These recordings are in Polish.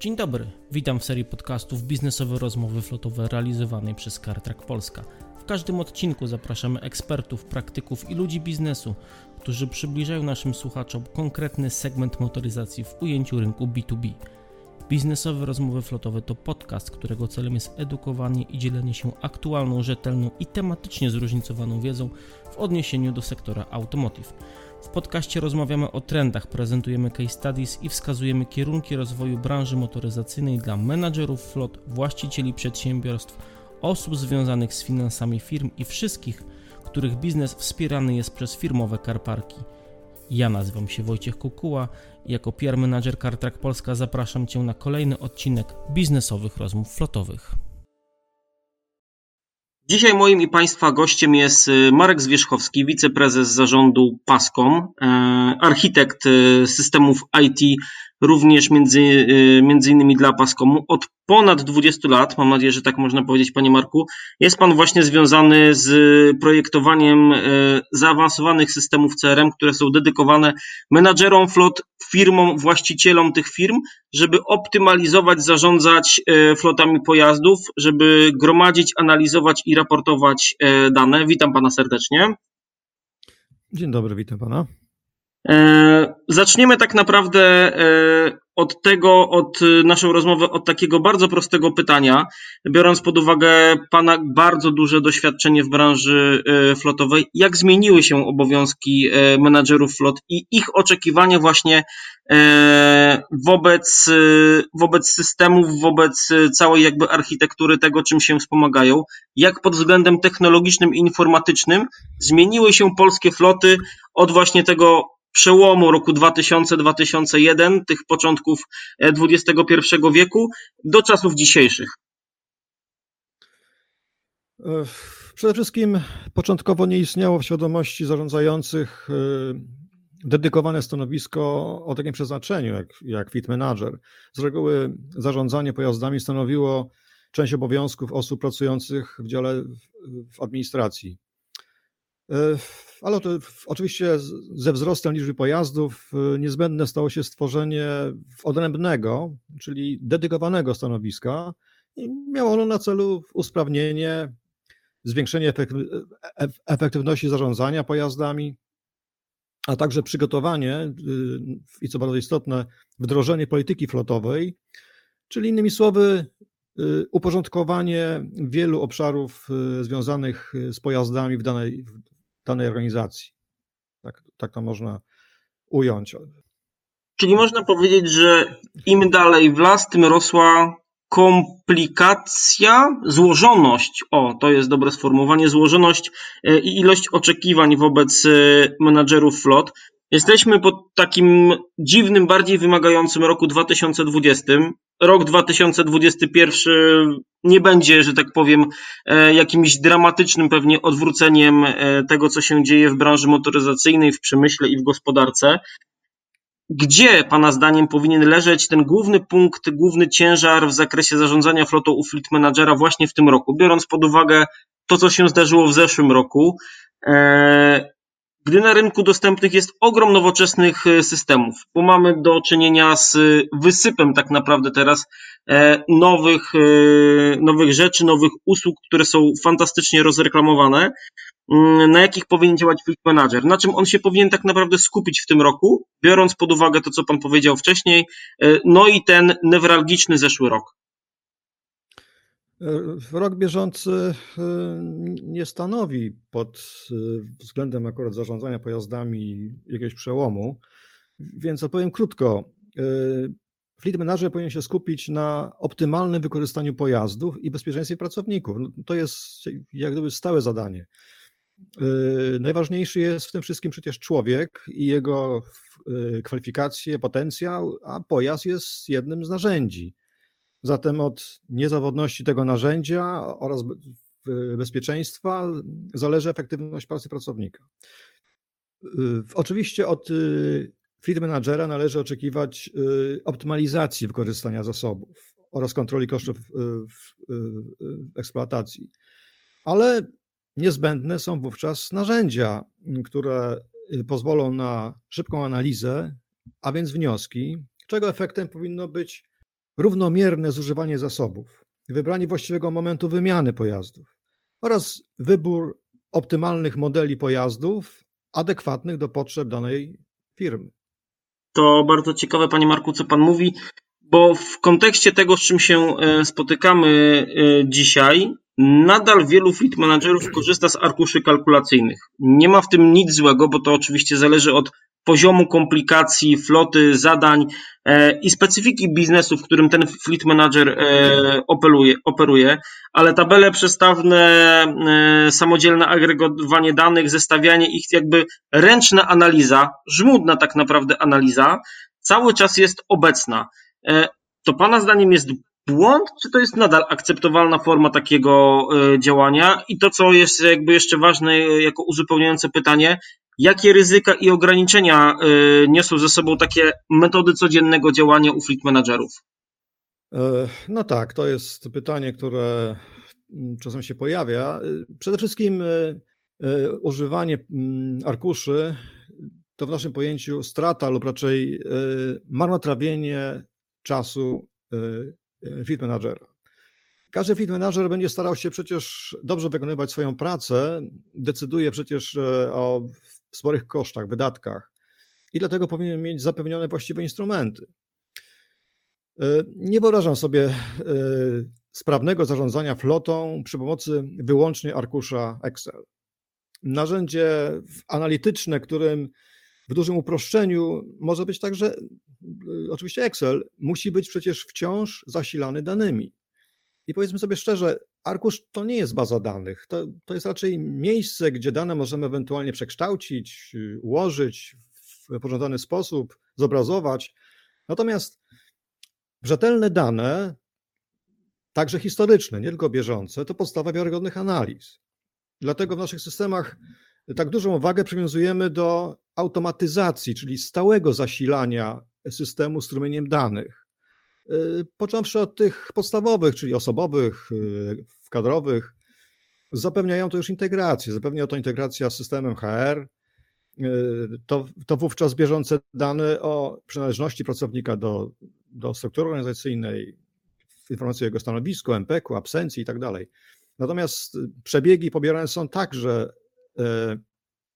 Dzień dobry, witam w serii podcastów Biznesowe Rozmowy Flotowe realizowanej przez CarTrack Polska. W każdym odcinku zapraszamy ekspertów, praktyków i ludzi biznesu, którzy przybliżają naszym słuchaczom konkretny segment motoryzacji w ujęciu rynku B2B. Biznesowe Rozmowy Flotowe to podcast, którego celem jest edukowanie i dzielenie się aktualną, rzetelną i tematycznie zróżnicowaną wiedzą w odniesieniu do sektora automotive. W podcaście rozmawiamy o trendach, prezentujemy case studies i wskazujemy kierunki rozwoju branży motoryzacyjnej dla menadżerów flot, właścicieli przedsiębiorstw, osób związanych z finansami firm i wszystkich, których biznes wspierany jest przez firmowe karparki. Ja nazywam się Wojciech Kukuła i jako PR Manager CarTrack Polska zapraszam Cię na kolejny odcinek biznesowych rozmów flotowych. Dzisiaj moim i Państwa gościem jest y, Marek Zwierzchowski, wiceprezes zarządu PASCOM, e, architekt y, systemów IT również między, y, między innymi dla Pascomu. Od ponad 20 lat, mam nadzieję, że tak można powiedzieć, panie Marku, jest pan właśnie związany z projektowaniem y, zaawansowanych systemów CRM, które są dedykowane menadżerom flot, firmom, właścicielom tych firm, żeby optymalizować, zarządzać y, flotami pojazdów, żeby gromadzić, analizować i raportować dane. Witam pana serdecznie. Dzień dobry, witam pana. E, zaczniemy tak naprawdę e, od tego, od naszą rozmowę, od takiego bardzo prostego pytania, biorąc pod uwagę Pana bardzo duże doświadczenie w branży e, flotowej, jak zmieniły się obowiązki menadżerów flot i ich oczekiwania właśnie wobec, wobec systemów, wobec całej jakby architektury tego, czym się wspomagają, jak pod względem technologicznym i informatycznym zmieniły się polskie floty od właśnie tego przełomu roku 2000-2001, tych początków XXI e, wieku, do czasów dzisiejszych? E, przede wszystkim początkowo nie istniało w świadomości zarządzających e, dedykowane stanowisko o takim przeznaczeniu jak, jak Fit Manager. Z reguły zarządzanie pojazdami stanowiło część obowiązków osób pracujących w dziale w administracji. Ale to oczywiście ze wzrostem liczby pojazdów y, niezbędne stało się stworzenie odrębnego, czyli dedykowanego stanowiska. I miało ono na celu usprawnienie, zwiększenie e, efektywności zarządzania pojazdami, a także przygotowanie i co bardzo istotne, wdrożenie polityki flotowej, czyli innymi słowy, uporządkowanie wielu obszarów związanych z pojazdami w danej, danej organizacji. Tak, tak to można ująć. Czyli można powiedzieć, że im dalej w las, tym rosła komplikacja, złożoność, o to jest dobre sformułowanie, złożoność e, i ilość oczekiwań wobec e, menadżerów flot. Jesteśmy pod takim dziwnym, bardziej wymagającym roku 2020. Rok 2021 nie będzie, że tak powiem, e, jakimś dramatycznym pewnie odwróceniem e, tego, co się dzieje w branży motoryzacyjnej, w przemyśle i w gospodarce. Gdzie Pana zdaniem powinien leżeć ten główny punkt, główny ciężar w zakresie zarządzania flotą u fleet managera właśnie w tym roku, biorąc pod uwagę to, co się zdarzyło w zeszłym roku? E, gdy na rynku dostępnych jest ogrom nowoczesnych e, systemów, bo mamy do czynienia z wysypem tak naprawdę teraz e, nowych, e, nowych rzeczy, nowych usług, które są fantastycznie rozreklamowane, mm, na jakich powinien działać Fleet Manager, na czym on się powinien tak naprawdę skupić w tym roku, biorąc pod uwagę to, co Pan powiedział wcześniej, no i ten newralgiczny zeszły rok. Rok bieżący e, nie stanowi pod e, względem akurat zarządzania pojazdami jakiegoś przełomu, więc odpowiem krótko. E, Fleet Manager powinien się skupić na optymalnym wykorzystaniu pojazdów i bezpieczeństwie pracowników. No, to jest jak gdyby stałe zadanie. Najważniejszy jest w tym wszystkim przecież człowiek i jego kwalifikacje, potencjał, a pojazd jest jednym z narzędzi. Zatem od niezawodności tego narzędzia oraz bezpieczeństwa zależy efektywność pracy pracownika. Oczywiście od y, fleet managera należy oczekiwać y, optymalizacji wykorzystania zasobów oraz kontroli kosztów y, eksploatacji. Ale niezbędne są wówczas narzędzia, które pozwolą na szybką analizę, a więc wnioski, czego efektem powinno być równomierne zużywanie zasobów, wybranie właściwego momentu wymiany pojazdów oraz wybór optymalnych modeli pojazdów adekwatnych do potrzeb danej firmy. To bardzo ciekawe, panie Marku, co pan mówi, bo w kontekście tego, z czym się e, spotykamy e, dzisiaj, nadal wielu fleet managerów korzysta z arkuszy kalkulacyjnych. Nie ma w tym nic złego, bo to oczywiście zależy od poziomu komplikacji, floty, zadań e, i specyfiki biznesu, w którym ten fleet manager e, operuje, operuje, ale tabele przestawne, e, samodzielne agregowanie danych, zestawianie ich, jakby ręczna analiza, żmudna tak naprawdę analiza, cały czas jest obecna. To Pana zdaniem jest błąd, czy to jest nadal akceptowalna forma takiego działania? I to, co jest jakby jeszcze ważne jako uzupełniające pytanie, Jakie ryzyka i ograniczenia y, niosą ze sobą takie metody codziennego działania u fleet managerów? E, no tak, to jest pytanie, które mm, czasem się pojawia. E, przede wszystkim e, używanie mm, arkuszy to w naszym pojęciu strata lub raczej marnotrawienie czasu fleet managera. Każdy fleet manager będzie starał się przecież dobrze wykonywać swoją pracę, decyduje przecież o sporych kosztach, wydatkach i dlatego powinien mieć zapewnione właściwe instrumenty. E, nie wyobrażam sobie e, sprawnego zarządzania flotą przy pomocy wyłącznie arkusza Excel. Narzędzie analityczne, którym w dużym uproszczeniu może być także e, oczywiście Excel, musi być przecież wciąż zasilany danymi. I powiedzmy sobie szczerze, arkusz to nie jest baza danych. To, to jest raczej miejsce, gdzie dane możemy ewentualnie przekształcić, ułożyć w pożądany sposób, zobrazować. Natomiast rzetelne dane, także historyczne, nie tylko bieżące, to podstawa wiarygodnych analiz. Dlatego w naszych systemach tak dużą wagę przywiązujemy do automatyzacji, czyli stałego zasilania systemu strumieniem danych. Y, począwszy od tych podstawowych, czyli osobowych, y, kadrowych, zapewniają to już integrację. Zapewnia to integracja z systemem HR. Y, to, to wówczas bieżące dane o przynależności pracownika do, do struktury organizacyjnej, informacje o jego stanowisku, MPK-u, absencji i tak. Natomiast przebiegi pobierane są także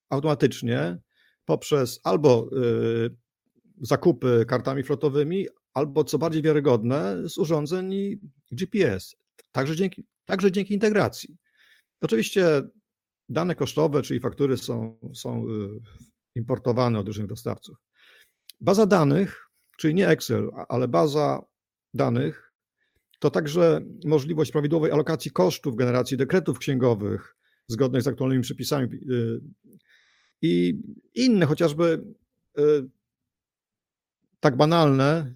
automatycznie poprzez albo zakupy kartami flotowymi, albo co bardziej wiarygodne, z urządzeń GPS, także dzięki, także dzięki integracji. Oczywiście dane kosztowe, czyli faktury są, są y, importowane od różnych dostawców. Baza danych, czyli nie Excel, ale baza danych, to także możliwość prawidłowej alokacji kosztów, generacji dekretów księgowych zgodnych z aktualnymi przepisami y, i inne, chociażby y, tak banalne,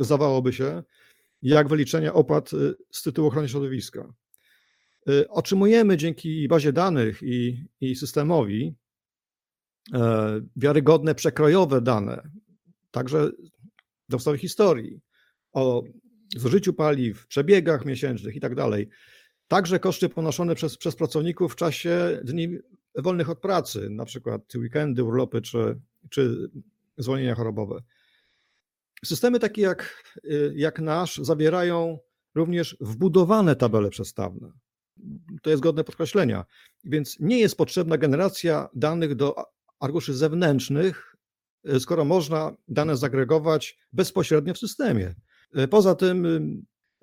zdawałoby się, jak wyliczenia opłat y, z tytułu ochrony środowiska. Y, otrzymujemy dzięki bazie danych i, i systemowi e, wiarygodne, przekrojowe dane, także do podstawy historii, o zużyciu paliw, przebiegach miesięcznych i tak. Także koszty ponoszone przez, przez pracowników w czasie dni wolnych od pracy, na przykład weekendy, urlopy czy, czy zwolnienia chorobowe. Systemy takie jak, y, jak nasz zawierają również wbudowane tabele przestawne. To jest godne podkreślenia. Więc nie jest potrzebna generacja danych do arkuszy zewnętrznych, y, skoro można dane zagregować bezpośrednio w systemie. Y, poza tym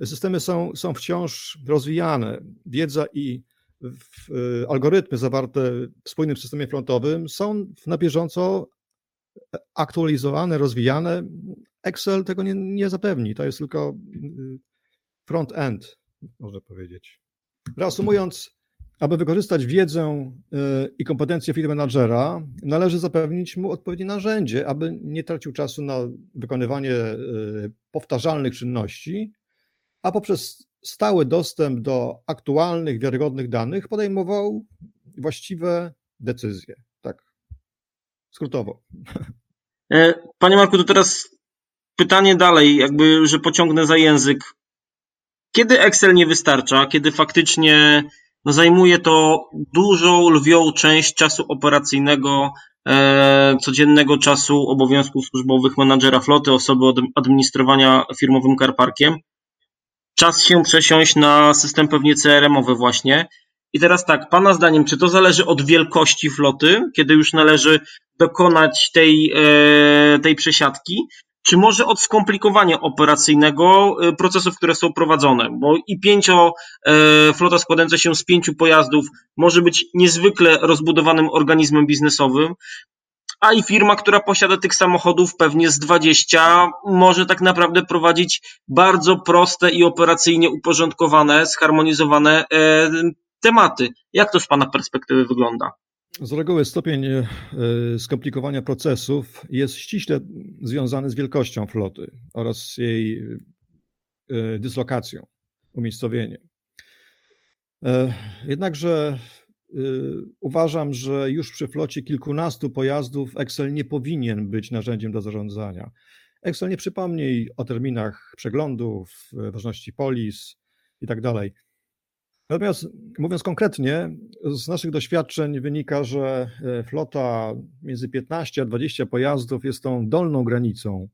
systemy są, są wciąż rozwijane. Wiedza i algorytmy zawarte w spójnym systemie frontowym są na bieżąco aktualizowane, rozwijane. Excel tego nie, nie zapewni. To jest tylko y, front-end, można powiedzieć. Reasumując, aby wykorzystać wiedzę y, i kompetencje firmy managera, należy zapewnić mu odpowiednie narzędzie, aby nie tracił czasu na wykonywanie y, powtarzalnych czynności, a poprzez stały dostęp do aktualnych, wiarygodnych danych podejmował właściwe decyzje. Skrótowo. E, panie Marku, to teraz pytanie dalej, jakby, że pociągnę za język. Kiedy Excel nie wystarcza, kiedy faktycznie no, zajmuje to dużą, lwią część czasu operacyjnego e, codziennego czasu obowiązków służbowych menadżera floty, osoby od administrowania firmowym karparkiem. Czas się przesiąść na system pewnie CRM-owy właśnie. I teraz tak, Pana zdaniem, czy to zależy od wielkości floty, kiedy już należy dokonać tej, e, tej przesiadki, czy może od skomplikowania operacyjnego e, procesów, które są prowadzone, bo i pięcio, e, flota składająca się z pięciu pojazdów może być niezwykle rozbudowanym organizmem biznesowym, a i firma, która posiada tych samochodów pewnie z 20, może tak naprawdę prowadzić bardzo proste i operacyjnie uporządkowane, zharmonizowane tematy. Jak to z Pana perspektywy wygląda? Z reguły stopień e, skomplikowania procesów jest ściśle związany z wielkością floty oraz jej e, dyslokacją, umiejscowieniem. E, jednakże uważam, że już przy flocie kilkunastu pojazdów Excel nie powinien być narzędziem do zarządzania. Excel nie przypomni o terminach przeglądów, ważności polis i tak. Natomiast mówiąc konkretnie, z naszych doświadczeń wynika, że e, flota między 15 a 20 pojazdów jest tą dolną granicą,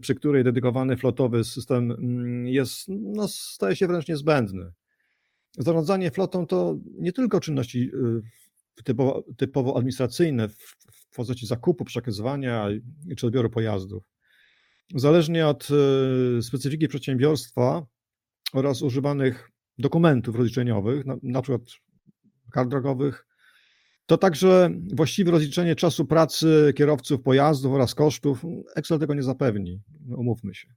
przy której dedykowany flotowy system mm, jest, no, staje się wręcz niezbędny. Zarządzanie flotą to nie tylko czynności e, typowo, typowo administracyjne w, w postaci zakupu, przekazywania czy odbioru pojazdów. Zależnie od e, specyfiki przedsiębiorstwa oraz używanych dokumentów rozliczeniowych, na, na przykład kart drogowych, to także właściwe rozliczenie czasu pracy kierowców pojazdów oraz kosztów. Excel tego nie zapewni, no, umówmy się.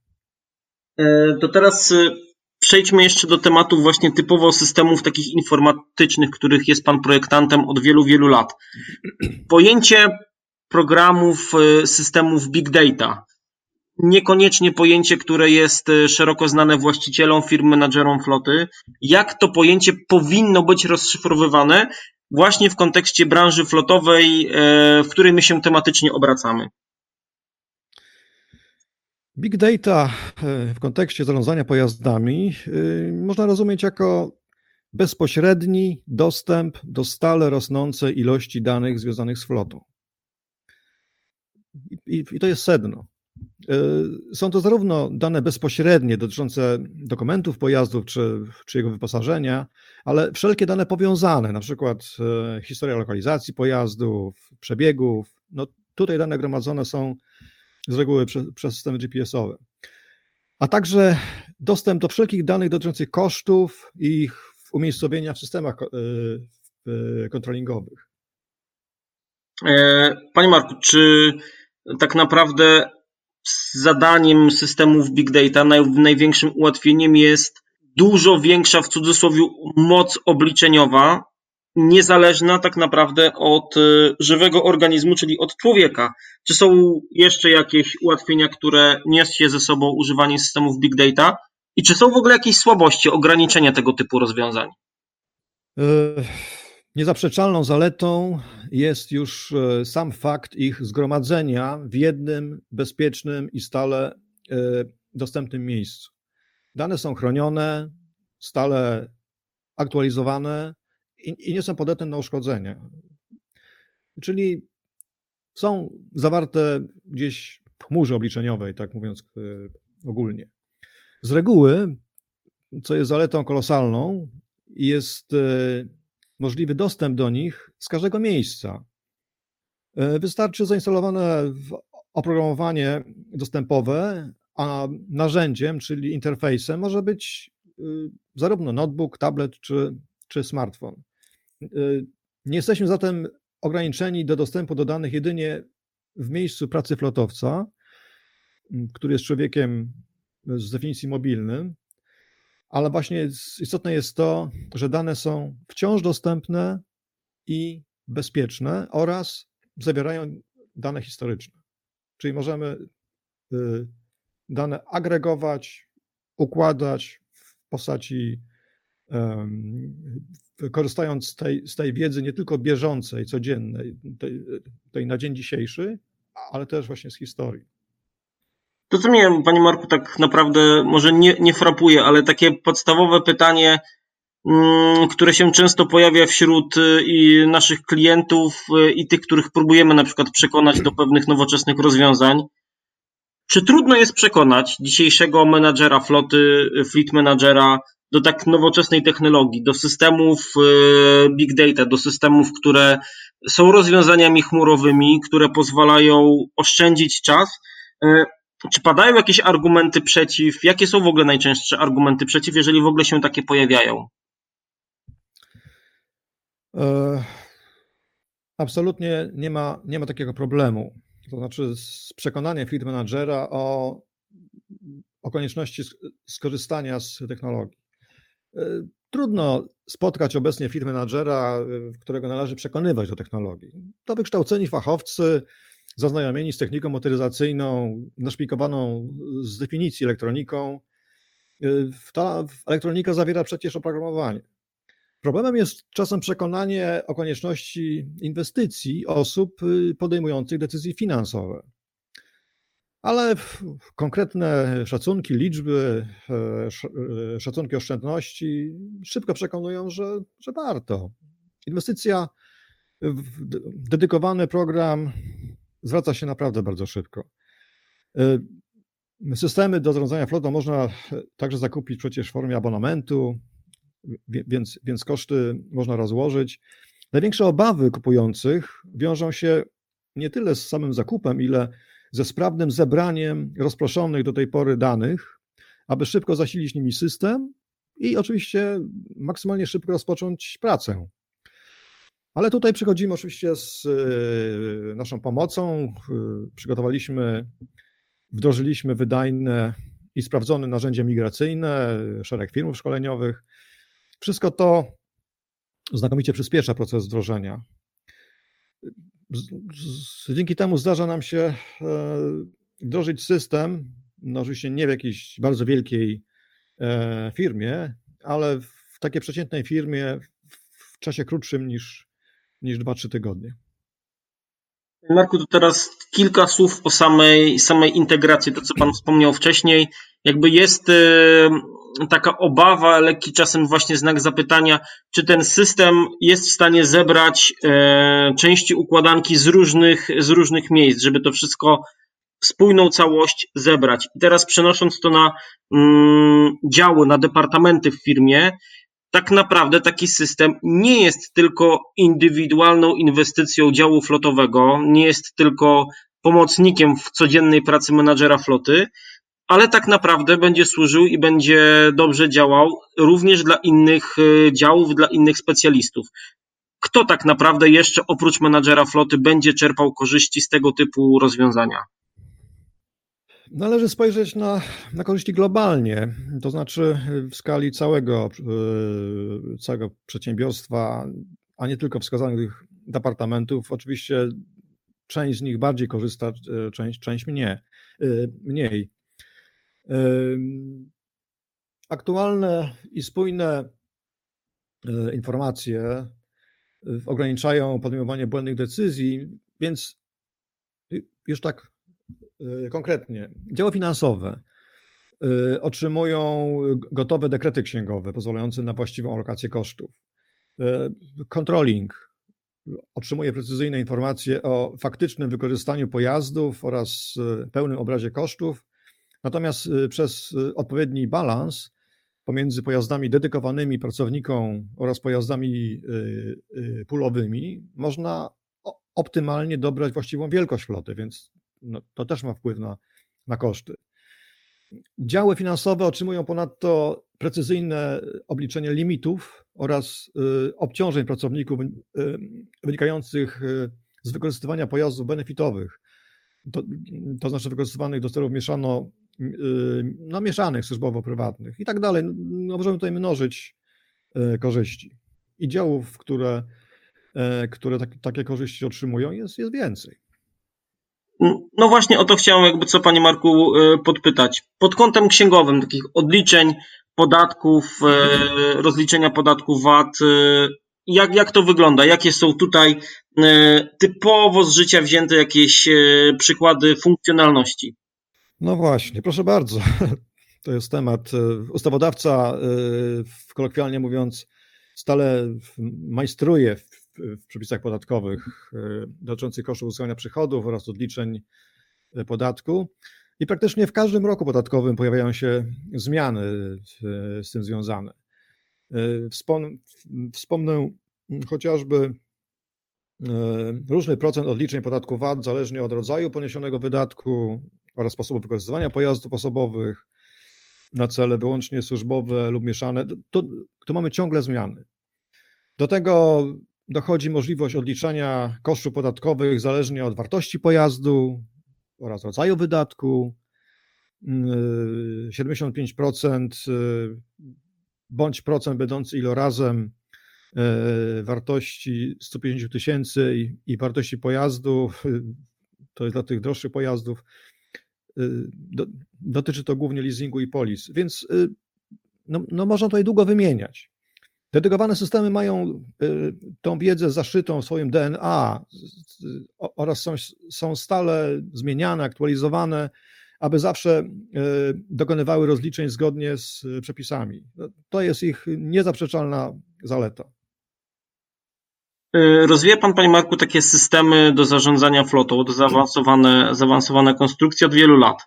E, to teraz y, przejdźmy jeszcze do tematów właśnie typowo systemów takich informatycznych, których jest Pan projektantem od wielu, wielu lat. Pojęcie programów, y, systemów big data niekoniecznie pojęcie, które jest e, szeroko znane właścicielom firm, menadżerom floty. Jak to pojęcie powinno być rozszyfrowywane właśnie w kontekście branży flotowej, e, w której my się tematycznie obracamy? Big data e, w kontekście zarządzania pojazdami można rozumieć jako bezpośredni dostęp do stale rosnącej ilości danych związanych z flotą. I, i to jest sedno. E, są to zarówno dane bezpośrednie dotyczące dokumentów pojazdów czy, czy jego wyposażenia, ale wszelkie dane powiązane, na przykład e, historia lokalizacji pojazdów, przebiegów. No, tutaj dane gromadzone są z reguły przez, przez systemy GPS-owe. A także dostęp do wszelkich danych dotyczących kosztów i ich umiejscowienia w systemach e, kontrolingowych. Panie Marku, czy tak naprawdę zadaniem systemów big data, naj, największym ułatwieniem jest dużo większa w cudzysłowie moc obliczeniowa, niezależna tak naprawdę od y, żywego organizmu, czyli od człowieka. Czy są jeszcze jakieś ułatwienia, które niesie ze sobą używanie systemów big data? I czy są w ogóle jakieś słabości, ograniczenia tego typu rozwiązań? Niezaprzeczalną zaletą jest już e, sam fakt ich zgromadzenia w jednym bezpiecznym i stale e, dostępnym miejscu. Dane są chronione, stale aktualizowane i, nie są podatne na uszkodzenia. Czyli są zawarte gdzieś w chmurze obliczeniowej, tak mówiąc e, ogólnie. Z reguły, co jest zaletą kolosalną, jest możliwy dostęp do nich z każdego miejsca. E, wystarczy zainstalowane oprogramowanie dostępowe, a narzędziem, czyli interfejsem, może być y, zarówno notebook, tablet czy, czy smartfon. E, nie jesteśmy zatem ograniczeni do dostępu do danych jedynie w miejscu pracy flotowca, który jest człowiekiem z definicji mobilnym, ale właśnie istotne jest to, że dane są wciąż dostępne i bezpieczne oraz zawierają dane historyczne. Czyli możemy y, dane agregować, układać w postaci, korzystając z tej, z tej wiedzy nie tylko bieżącej, codziennej, tej, tej na dzień dzisiejszy, ale też właśnie z historii. To, co mnie, Panie Marku, tak naprawdę może nie, nie frapuje, ale takie podstawowe pytanie, mm, które się często pojawia wśród naszych klientów i tych, których próbujemy na przykład przekonać do pewnych nowoczesnych rozwiązań. Czy trudno jest przekonać dzisiejszego menadżera floty, fleet managera do tak nowoczesnej technologii, do systemów big data, do systemów, które są rozwiązaniami chmurowymi, które pozwalają oszczędzić czas? Czy padają jakieś argumenty przeciw? Jakie są w ogóle najczęstsze argumenty przeciw, jeżeli w ogóle się takie pojawiają? E, absolutnie nie ma, nie ma takiego problemu. To znaczy z przekonaniem field managera o, o konieczności skorzystania z technologii. E, trudno spotkać obecnie firm menadżera, e, którego należy przekonywać do technologii. To wykształceni fachowcy, zaznajomieni z techniką motoryzacyjną, naszpikowaną z definicji elektroniką. E, ta elektronika zawiera przecież oprogramowanie. Problemem jest czasem przekonanie o konieczności inwestycji osób y, podejmujących decyzje finansowe. Ale konkretne szacunki, liczby, e, e, szacunki oszczędności szybko przekonują, że, że warto. Inwestycja w dedykowany program zwraca się naprawdę bardzo szybko. E, systemy do zarządzania flotą można także zakupić przecież w formie abonamentu, więc, więc koszty można rozłożyć. Największe obawy kupujących wiążą się nie tyle z samym zakupem, ile ze sprawnym zebraniem rozproszonych do tej pory danych, aby szybko zasilić nimi system i oczywiście maksymalnie szybko rozpocząć pracę. Ale tutaj przychodzimy oczywiście z e, naszą pomocą. E, przygotowaliśmy, wdrożyliśmy wydajne i sprawdzone narzędzie migracyjne, szereg firm szkoleniowych. Wszystko to znakomicie przyspiesza proces wdrożenia dzięki temu zdarza nam się e, wdrożyć system, no oczywiście nie w jakiejś bardzo wielkiej firmie, ale w takiej przeciętnej firmie w czasie krótszym niż, niż 2-3 tygodnie. Marku, to teraz kilka słów o samej, samej integracji, to co Pan wspomniał wcześniej. Jakby jest e, taka obawa, lekki czasem właśnie znak zapytania, czy ten system jest w stanie zebrać e, części układanki z różnych, z różnych miejsc, żeby to wszystko spójną całość zebrać. I teraz przenosząc to na mm, działy, na departamenty w firmie, tak naprawdę taki system nie jest tylko indywidualną inwestycją działu flotowego, nie jest tylko pomocnikiem w codziennej pracy menadżera floty, ale tak naprawdę będzie służył i będzie dobrze działał również dla innych e, działów, dla innych specjalistów. Kto tak naprawdę jeszcze oprócz menadżera floty będzie czerpał korzyści z tego typu rozwiązania? Należy spojrzeć na, na korzyści globalnie, to znaczy w skali całego, e, całego przedsiębiorstwa, a nie tylko wskazanych departamentów. Oczywiście część z nich bardziej korzysta, e, część, część mnie, mniej. Aktualne i spójne e, informacje ograniczają podejmowanie błędnych decyzji, więc już tak e, konkretnie, działy finansowe e, otrzymują gotowe dekrety księgowe pozwalające na właściwą alokację kosztów. Controlling otrzymuje precyzyjne informacje o faktycznym wykorzystaniu pojazdów oraz pełnym obrazie kosztów Natomiast y, przez y, odpowiedni balans pomiędzy pojazdami dedykowanymi pracownikom oraz pojazdami y, pulowymi można optymalnie dobrać właściwą wielkość floty, więc no, to też ma wpływ na, na koszty. Działy finansowe otrzymują ponadto precyzyjne obliczenie limitów oraz obciążeń pracowników wynikających z wykorzystywania pojazdów benefitowych, to, to znaczy wykorzystywanych do celów mieszano no, mieszanych służbowo-prywatnych i tak dalej. No, możemy tutaj mnożyć e, korzyści. I działów, które, e, które tak, takie korzyści otrzymują, jest, jest więcej. No właśnie o to chciałem jakby co Panie Marku e, podpytać. Pod kątem księgowym, takich odliczeń, podatków, rozliczenia podatków VAT, jak, jak to wygląda? Jakie są tutaj typowo z życia wzięte jakieś przykłady funkcjonalności? No właśnie, proszę bardzo. To jest temat. E, ustawodawca, e, kolokwialnie mówiąc, stale majstruje w, w przepisach podatkowych dotyczących kosztów uzyskania przychodów oraz odliczeń podatku. I praktycznie w każdym roku podatkowym pojawiają się zmiany z tym związane. Wspomnę chociażby różny procent odliczeń podatku VAT zależnie od rodzaju poniesionego wydatku oraz sposobu wykorzystywania pojazdów osobowych na cele wyłącznie służbowe lub mieszane. To mamy ciągle zmiany. Do tego dochodzi możliwość odliczania kosztów podatkowych zależnie od wartości pojazdu oraz rodzaju wydatku. 75% y, bądź procent będący ilorazem E, wartości 150 tysięcy i, wartości pojazdu, to jest dla tych droższych pojazdów, do, dotyczy to głównie leasingu i polis, więc no, no można tutaj długo wymieniać. Dedykowane systemy mają tą wiedzę zaszytą w swoim DNA oraz są, są stale zmieniane, aktualizowane, aby zawsze dokonywały rozliczeń zgodnie z przepisami. No, to jest ich niezaprzeczalna zaleta. Y, rozwija Pan, Panie Marku, takie systemy do zarządzania flotą, to zaawansowane, zaawansowane konstrukcje od wielu lat.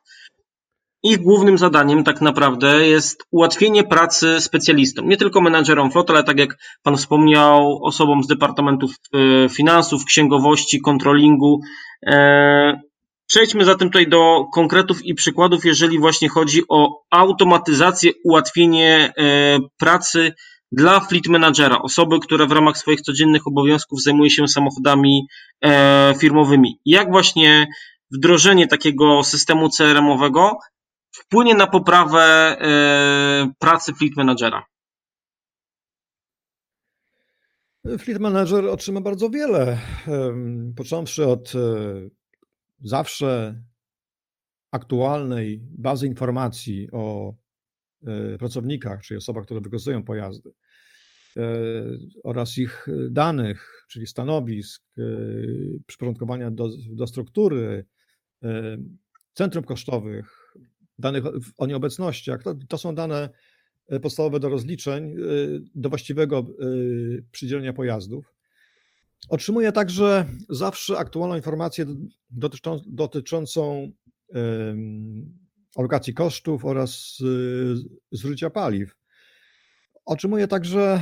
Ich głównym zadaniem tak naprawdę jest ułatwienie pracy specjalistom, nie tylko menadżerom flot, ale tak jak Pan wspomniał, osobom z Departamentów y, Finansów, Księgowości, Kontrolingu. E, przejdźmy zatem tutaj do konkretów i przykładów, jeżeli właśnie chodzi o automatyzację, ułatwienie e, pracy dla fleet managera, osoby, która w ramach swoich codziennych obowiązków zajmuje się samochodami e, firmowymi. Jak właśnie wdrożenie takiego systemu CRM-owego wpłynie na poprawę e, pracy fleet managera? Fleet manager otrzyma bardzo wiele, począwszy od e, zawsze aktualnej bazy informacji o pracownikach, czyli osobach, które wykorzystują pojazdy. E, oraz ich danych, czyli stanowisk, e, przyporządkowania do, do struktury, e, centrum kosztowych, danych o nieobecnościach. To, to są dane podstawowe do rozliczeń, do właściwego przydzielenia pojazdów. Otrzymuję także zawsze aktualną informację dotyczą, dotyczącą alokacji kosztów oraz zużycia paliw. Otrzymuje także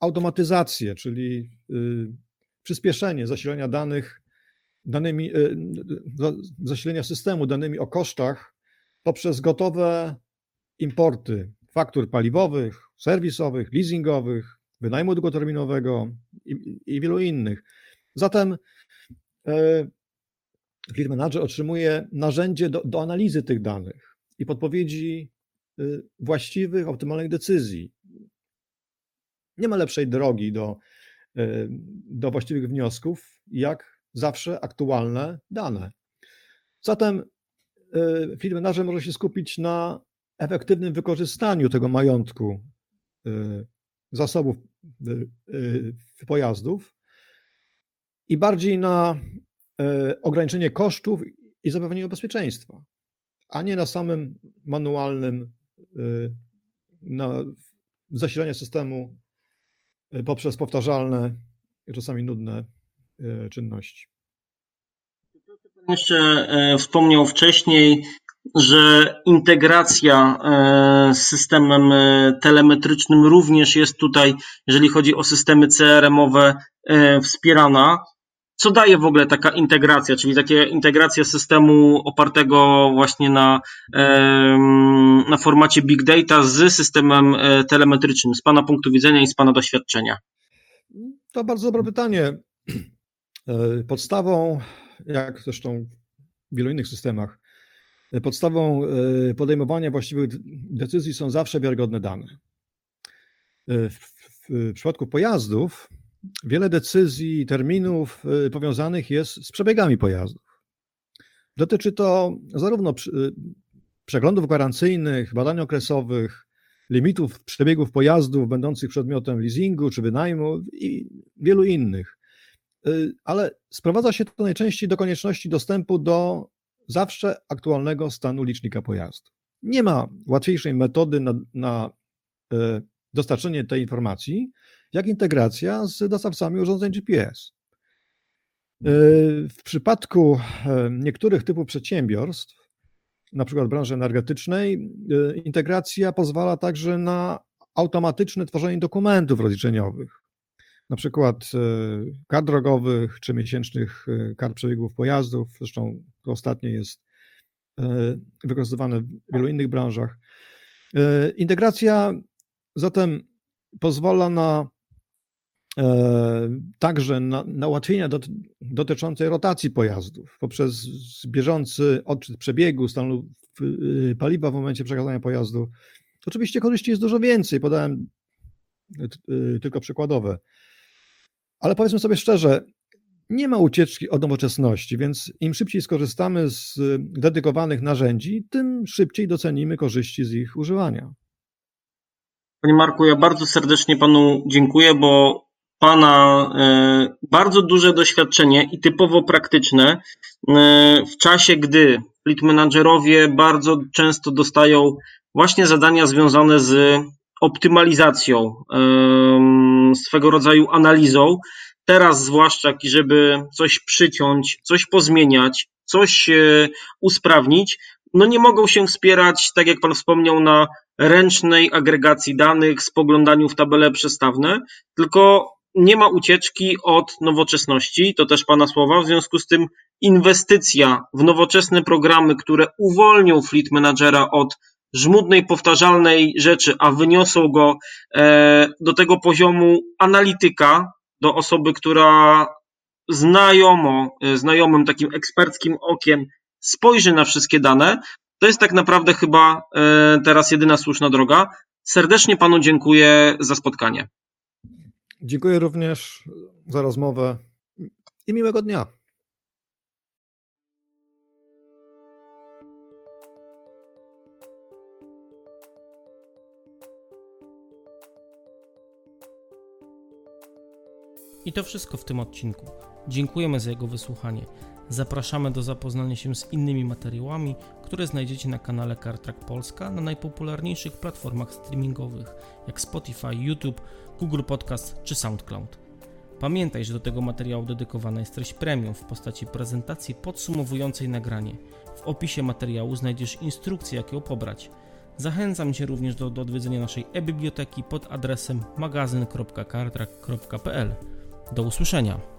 automatyzację, czyli przyspieszenie zasilenia danych, danymi, y, zasilenia systemu danymi o kosztach poprzez gotowe importy faktur paliwowych, serwisowych, leasingowych, wynajmu długoterminowego i, i wielu innych. Zatem e, Fleet Manager otrzymuje narzędzie do, do analizy tych danych i podpowiedzi Y, właściwych, optymalnych decyzji. Nie ma lepszej drogi do, y, do właściwych wniosków, jak zawsze aktualne dane. Zatem y, firmenarze może się skupić na efektywnym wykorzystaniu tego majątku zasobów pojazdów i bardziej na ograniczenie kosztów i zapewnienie bezpieczeństwa, a nie na samym manualnym Y, na zasilanie systemu y, poprzez powtarzalne, czasami nudne y, czynności. Pan jeszcze e, wspomniał wcześniej, że integracja e, z systemem e, telemetrycznym również jest tutaj, jeżeli chodzi o systemy CRM-owe, wspierana. Co daje w ogóle taka integracja, czyli takie integracja systemu opartego właśnie na, na formacie big data z systemem e, telemetrycznym, z Pana punktu widzenia i z Pana doświadczenia? To bardzo dobre pytanie. E, podstawą, jak zresztą w wielu innych systemach, e, podstawą podejmowania właściwych decyzji są zawsze wiarygodne dane. W, przypadku pojazdów wiele decyzji terminów powiązanych jest z przebiegami pojazdów. Dotyczy to zarówno przeglądów gwarancyjnych, badań okresowych, limitów przebiegów pojazdów będących przedmiotem leasingu czy wynajmu i wielu innych. Y, ale sprowadza się to najczęściej do konieczności dostępu do zawsze aktualnego stanu licznika pojazdu. Nie ma łatwiejszej metody na, na dostarczenie tej informacji, jak integracja z dostawcami urządzeń GPS. W przypadku niektórych typów przedsiębiorstw, na przykład branży energetycznej, integracja pozwala także na automatyczne tworzenie dokumentów rozliczeniowych, na przykład e, kart drogowych czy miesięcznych e, kart przebiegów pojazdów. Zresztą to ostatnie jest e, wykorzystywane w wielu innych branżach. Integracja zatem pozwala na także na, na ułatwienia dot, dotyczące rotacji pojazdów poprzez bieżący odczyt przebiegu, stanu paliwa w momencie przekazania pojazdu. Oczywiście korzyści jest dużo więcej, podałem tylko przykładowe. Ale powiedzmy sobie szczerze, nie ma ucieczki od nowoczesności, więc im szybciej skorzystamy z dedykowanych narzędzi, tym szybciej docenimy korzyści z ich używania. Panie Marku, ja bardzo serdecznie Panu dziękuję, bo Pana e, bardzo duże doświadczenie i typowo praktyczne e, w czasie, gdy fleet managerowie bardzo często dostają właśnie zadania związane z optymalizacją, swego rodzaju analizą. Teraz zwłaszcza, żeby coś przyciąć, coś pozmieniać, coś e, usprawnić, no nie mogą się wspierać, tak jak Pan wspomniał, na ręcznej agregacji danych, spoglądaniu w tabele przestawne, tylko nie ma ucieczki od nowoczesności, to też Pana słowa, w związku z tym inwestycja w nowoczesne programy, które uwolnią Fleet Managera od żmudnej, powtarzalnej rzeczy, a wyniosą go e, do tego poziomu analityka, do osoby, która znajomo, e, znajomym takim eksperckim okiem spojrzy na wszystkie dane, to jest tak naprawdę chyba e, teraz jedyna słuszna droga. Serdecznie panu dziękuję za spotkanie. Dziękuję również za rozmowę i miłego dnia. I to wszystko w tym odcinku. Dziękujemy za jego wysłuchanie. Zapraszamy do zapoznania się z innymi materiałami, które znajdziecie na kanale CarTrack Polska na najpopularniejszych platformach streamingowych jak Spotify, YouTube, Google Podcast czy SoundCloud. Pamiętaj, że do tego materiału dedykowana jest treść premium w postaci prezentacji podsumowującej nagranie. W opisie materiału znajdziesz instrukcję, jak ją pobrać. Zachęcam Cię również do, do odwiedzenia naszej e-biblioteki pod adresem magazyn.cartrack.pl. Do usłyszenia.